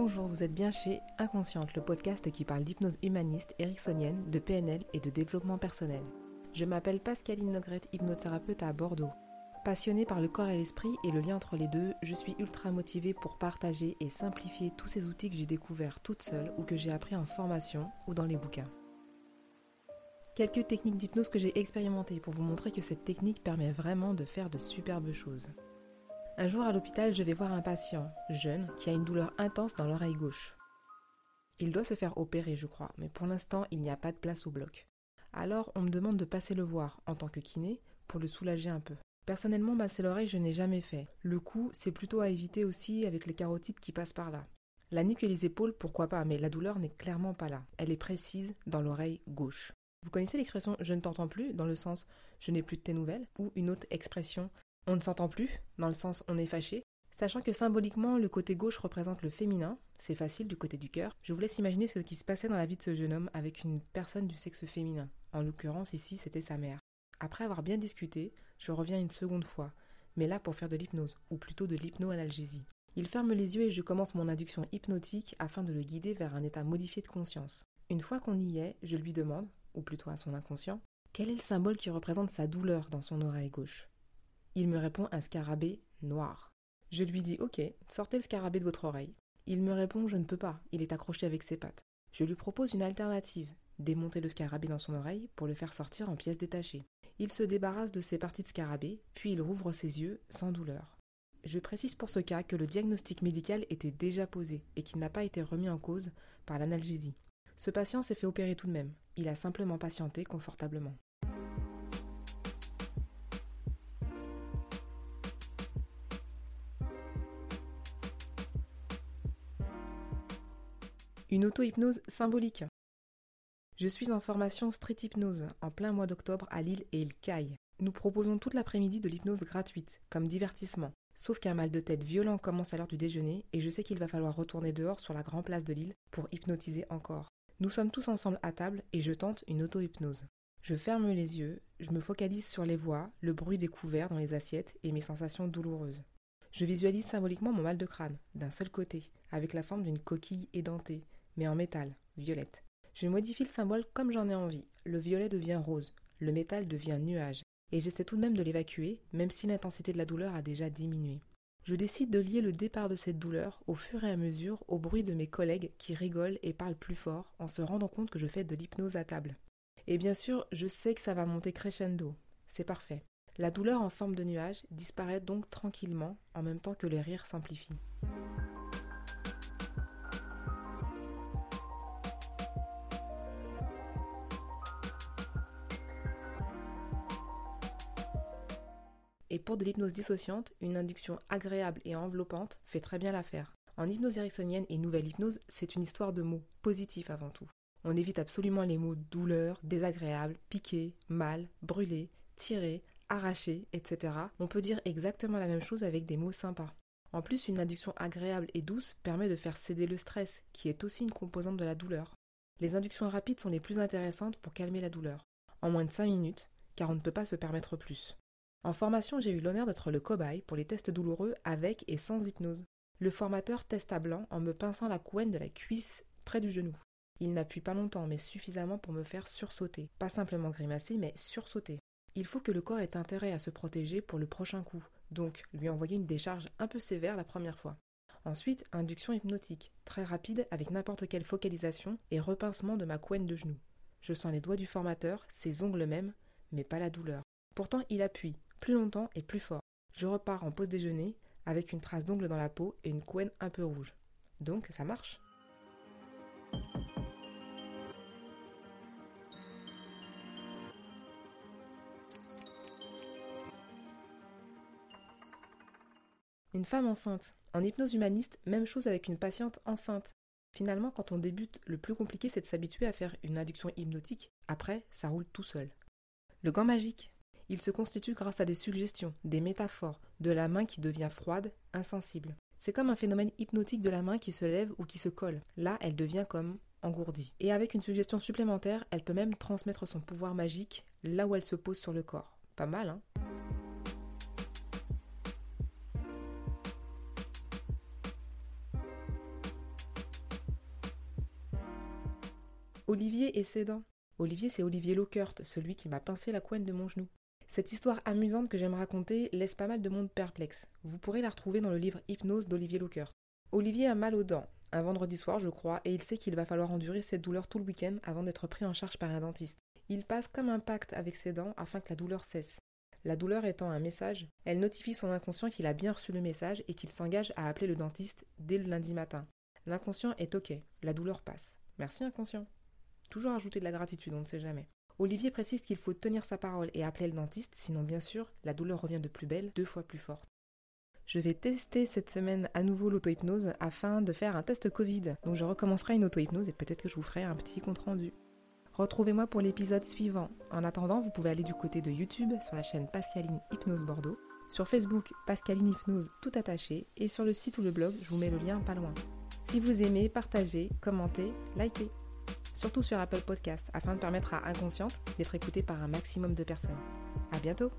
Bonjour, vous êtes bien chez Inconsciente, le podcast qui parle d'hypnose humaniste, ericksonienne, de PNL et de développement personnel. Je m'appelle Pascaline Nogrette, hypnothérapeute à Bordeaux. Passionnée par le corps et l'esprit et le lien entre les deux, je suis ultra motivée pour partager et simplifier tous ces outils que j'ai découverts toute seule ou que j'ai appris en formation ou dans les bouquins. Quelques techniques d'hypnose que j'ai expérimentées pour vous montrer que cette technique permet vraiment de faire de superbes choses. Un jour à l'hôpital, je vais voir un patient, jeune, qui a une douleur intense dans l'oreille gauche. Il doit se faire opérer, je crois, mais pour l'instant, il n'y a pas de place au bloc. Alors, on me demande de passer le voir en tant que kiné pour le soulager un peu. Personnellement, masser l'oreille, je n'ai jamais fait. Le coup, c'est plutôt à éviter aussi avec les carotides qui passent par là. La nuque et les épaules, pourquoi pas, mais la douleur n'est clairement pas là. Elle est précise dans l'oreille gauche. Vous connaissez l'expression je ne t'entends plus dans le sens je n'ai plus de tes nouvelles ou une autre expression on ne s'entend plus, dans le sens on est fâché, Sachant que symboliquement, le côté gauche représente le féminin, c'est facile du côté du cœur, je vous laisse imaginer ce qui se passait dans la vie de ce jeune homme avec une personne du sexe féminin. En l'occurrence, ici, c'était sa mère. Après avoir bien discuté, je reviens une seconde fois, mais là pour faire de l'hypnose, ou plutôt de l'hypnoanalgésie. Il ferme les yeux et je commence mon induction hypnotique afin de le guider vers un état modifié de conscience. Une fois qu'on y est, je lui demande, ou plutôt à son inconscient, quel est le symbole qui représente sa douleur dans son oreille gauche? Il me répond un scarabée noir. Je lui dis Ok, sortez le scarabée de votre oreille. Il me répond Je ne peux pas, il est accroché avec ses pattes. Je lui propose une alternative démonter le scarabée dans son oreille pour le faire sortir en pièces détachées. Il se débarrasse de ses parties de scarabée, puis il rouvre ses yeux sans douleur. Je précise pour ce cas que le diagnostic médical était déjà posé et qu'il n'a pas été remis en cause par l'analgésie. Ce patient s'est fait opérer tout de même, il a simplement patienté confortablement. Une auto-hypnose symbolique. Je suis en formation Street Hypnose en plein mois d'octobre à Lille et il caille. Nous proposons toute l'après-midi de l'hypnose gratuite, comme divertissement. Sauf qu'un mal de tête violent commence à l'heure du déjeuner et je sais qu'il va falloir retourner dehors sur la grande place de Lille pour hypnotiser encore. Nous sommes tous ensemble à table et je tente une auto-hypnose. Je ferme les yeux, je me focalise sur les voix, le bruit des couverts dans les assiettes et mes sensations douloureuses. Je visualise symboliquement mon mal de crâne, d'un seul côté, avec la forme d'une coquille édentée, mais en métal, violette. Je modifie le symbole comme j'en ai envie. Le violet devient rose, le métal devient nuage, et j'essaie tout de même de l'évacuer, même si l'intensité de la douleur a déjà diminué. Je décide de lier le départ de cette douleur au fur et à mesure au bruit de mes collègues qui rigolent et parlent plus fort en se rendant compte que je fais de l'hypnose à table. Et bien sûr, je sais que ça va monter crescendo. C'est parfait. La douleur en forme de nuage disparaît donc tranquillement en même temps que les rires s'amplifient. Pour de l'hypnose dissociante, une induction agréable et enveloppante fait très bien l'affaire. En hypnose ericksonienne et nouvelle hypnose, c'est une histoire de mots, positifs avant tout. On évite absolument les mots douleur, désagréable, piqué, mal, brûlé, tiré, arraché, etc. On peut dire exactement la même chose avec des mots sympas. En plus, une induction agréable et douce permet de faire céder le stress, qui est aussi une composante de la douleur. Les inductions rapides sont les plus intéressantes pour calmer la douleur, en moins de 5 minutes, car on ne peut pas se permettre plus. En formation, j'ai eu l'honneur d'être le cobaye pour les tests douloureux avec et sans hypnose. Le formateur teste à blanc en me pinçant la couenne de la cuisse près du genou. Il n'appuie pas longtemps, mais suffisamment pour me faire sursauter. Pas simplement grimacer, mais sursauter. Il faut que le corps ait intérêt à se protéger pour le prochain coup, donc lui envoyer une décharge un peu sévère la première fois. Ensuite, induction hypnotique, très rapide avec n'importe quelle focalisation et repincement de ma couenne de genou. Je sens les doigts du formateur, ses ongles même, mais pas la douleur. Pourtant, il appuie, plus longtemps et plus fort. Je repars en pause déjeuner avec une trace d'ongle dans la peau et une couenne un peu rouge. Donc ça marche. Une femme enceinte. En hypnose humaniste, même chose avec une patiente enceinte. Finalement, quand on débute, le plus compliqué c'est de s'habituer à faire une induction hypnotique. Après, ça roule tout seul. Le gant magique. Il se constitue grâce à des suggestions, des métaphores, de la main qui devient froide, insensible. C'est comme un phénomène hypnotique de la main qui se lève ou qui se colle. Là, elle devient comme engourdie. Et avec une suggestion supplémentaire, elle peut même transmettre son pouvoir magique là où elle se pose sur le corps. Pas mal, hein? Olivier ses dents. Olivier, c'est Olivier Lockert, celui qui m'a pincé la couenne de mon genou. Cette histoire amusante que j'aime raconter laisse pas mal de monde perplexe. Vous pourrez la retrouver dans le livre Hypnose d'Olivier Lockert. Olivier a mal aux dents, un vendredi soir je crois, et il sait qu'il va falloir endurer cette douleur tout le week-end avant d'être pris en charge par un dentiste. Il passe comme un pacte avec ses dents afin que la douleur cesse. La douleur étant un message, elle notifie son inconscient qu'il a bien reçu le message et qu'il s'engage à appeler le dentiste dès le lundi matin. L'inconscient est ok, la douleur passe. Merci inconscient. Toujours ajouter de la gratitude, on ne sait jamais. Olivier précise qu'il faut tenir sa parole et appeler le dentiste, sinon bien sûr, la douleur revient de plus belle, deux fois plus forte. Je vais tester cette semaine à nouveau l'auto-hypnose afin de faire un test Covid. Donc je recommencerai une auto-hypnose et peut-être que je vous ferai un petit compte rendu. Retrouvez-moi pour l'épisode suivant. En attendant, vous pouvez aller du côté de YouTube sur la chaîne Pascaline Hypnose Bordeaux, sur Facebook Pascaline Hypnose tout attaché et sur le site ou le blog, je vous mets le lien pas loin. Si vous aimez, partagez, commentez, likez. Surtout sur Apple Podcast afin de permettre à Inconsciente d'être écoutée par un maximum de personnes. À bientôt!